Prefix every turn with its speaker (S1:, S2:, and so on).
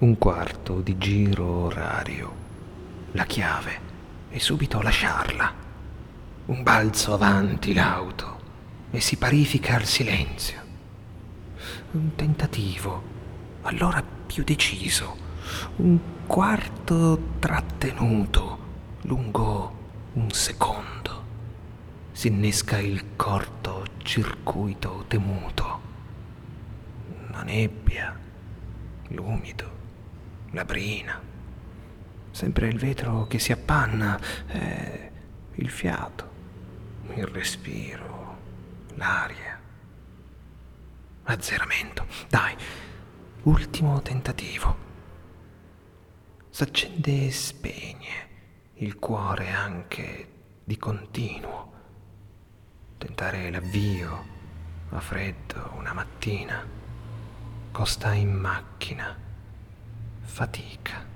S1: Un quarto di giro orario. La chiave e subito lasciarla. Un balzo avanti l'auto e si parifica al silenzio. Un tentativo, allora più deciso. Un quarto trattenuto lungo un secondo. Si innesca il corto circuito temuto. La nebbia, l'umido, la brina. Sempre il vetro che si appanna, eh, il fiato, il respiro, l'aria. Azzeramento. Dai, ultimo tentativo. S'accende e spegne il cuore anche di continuo. Tentare l'avvio a freddo una mattina costa in macchina fatica.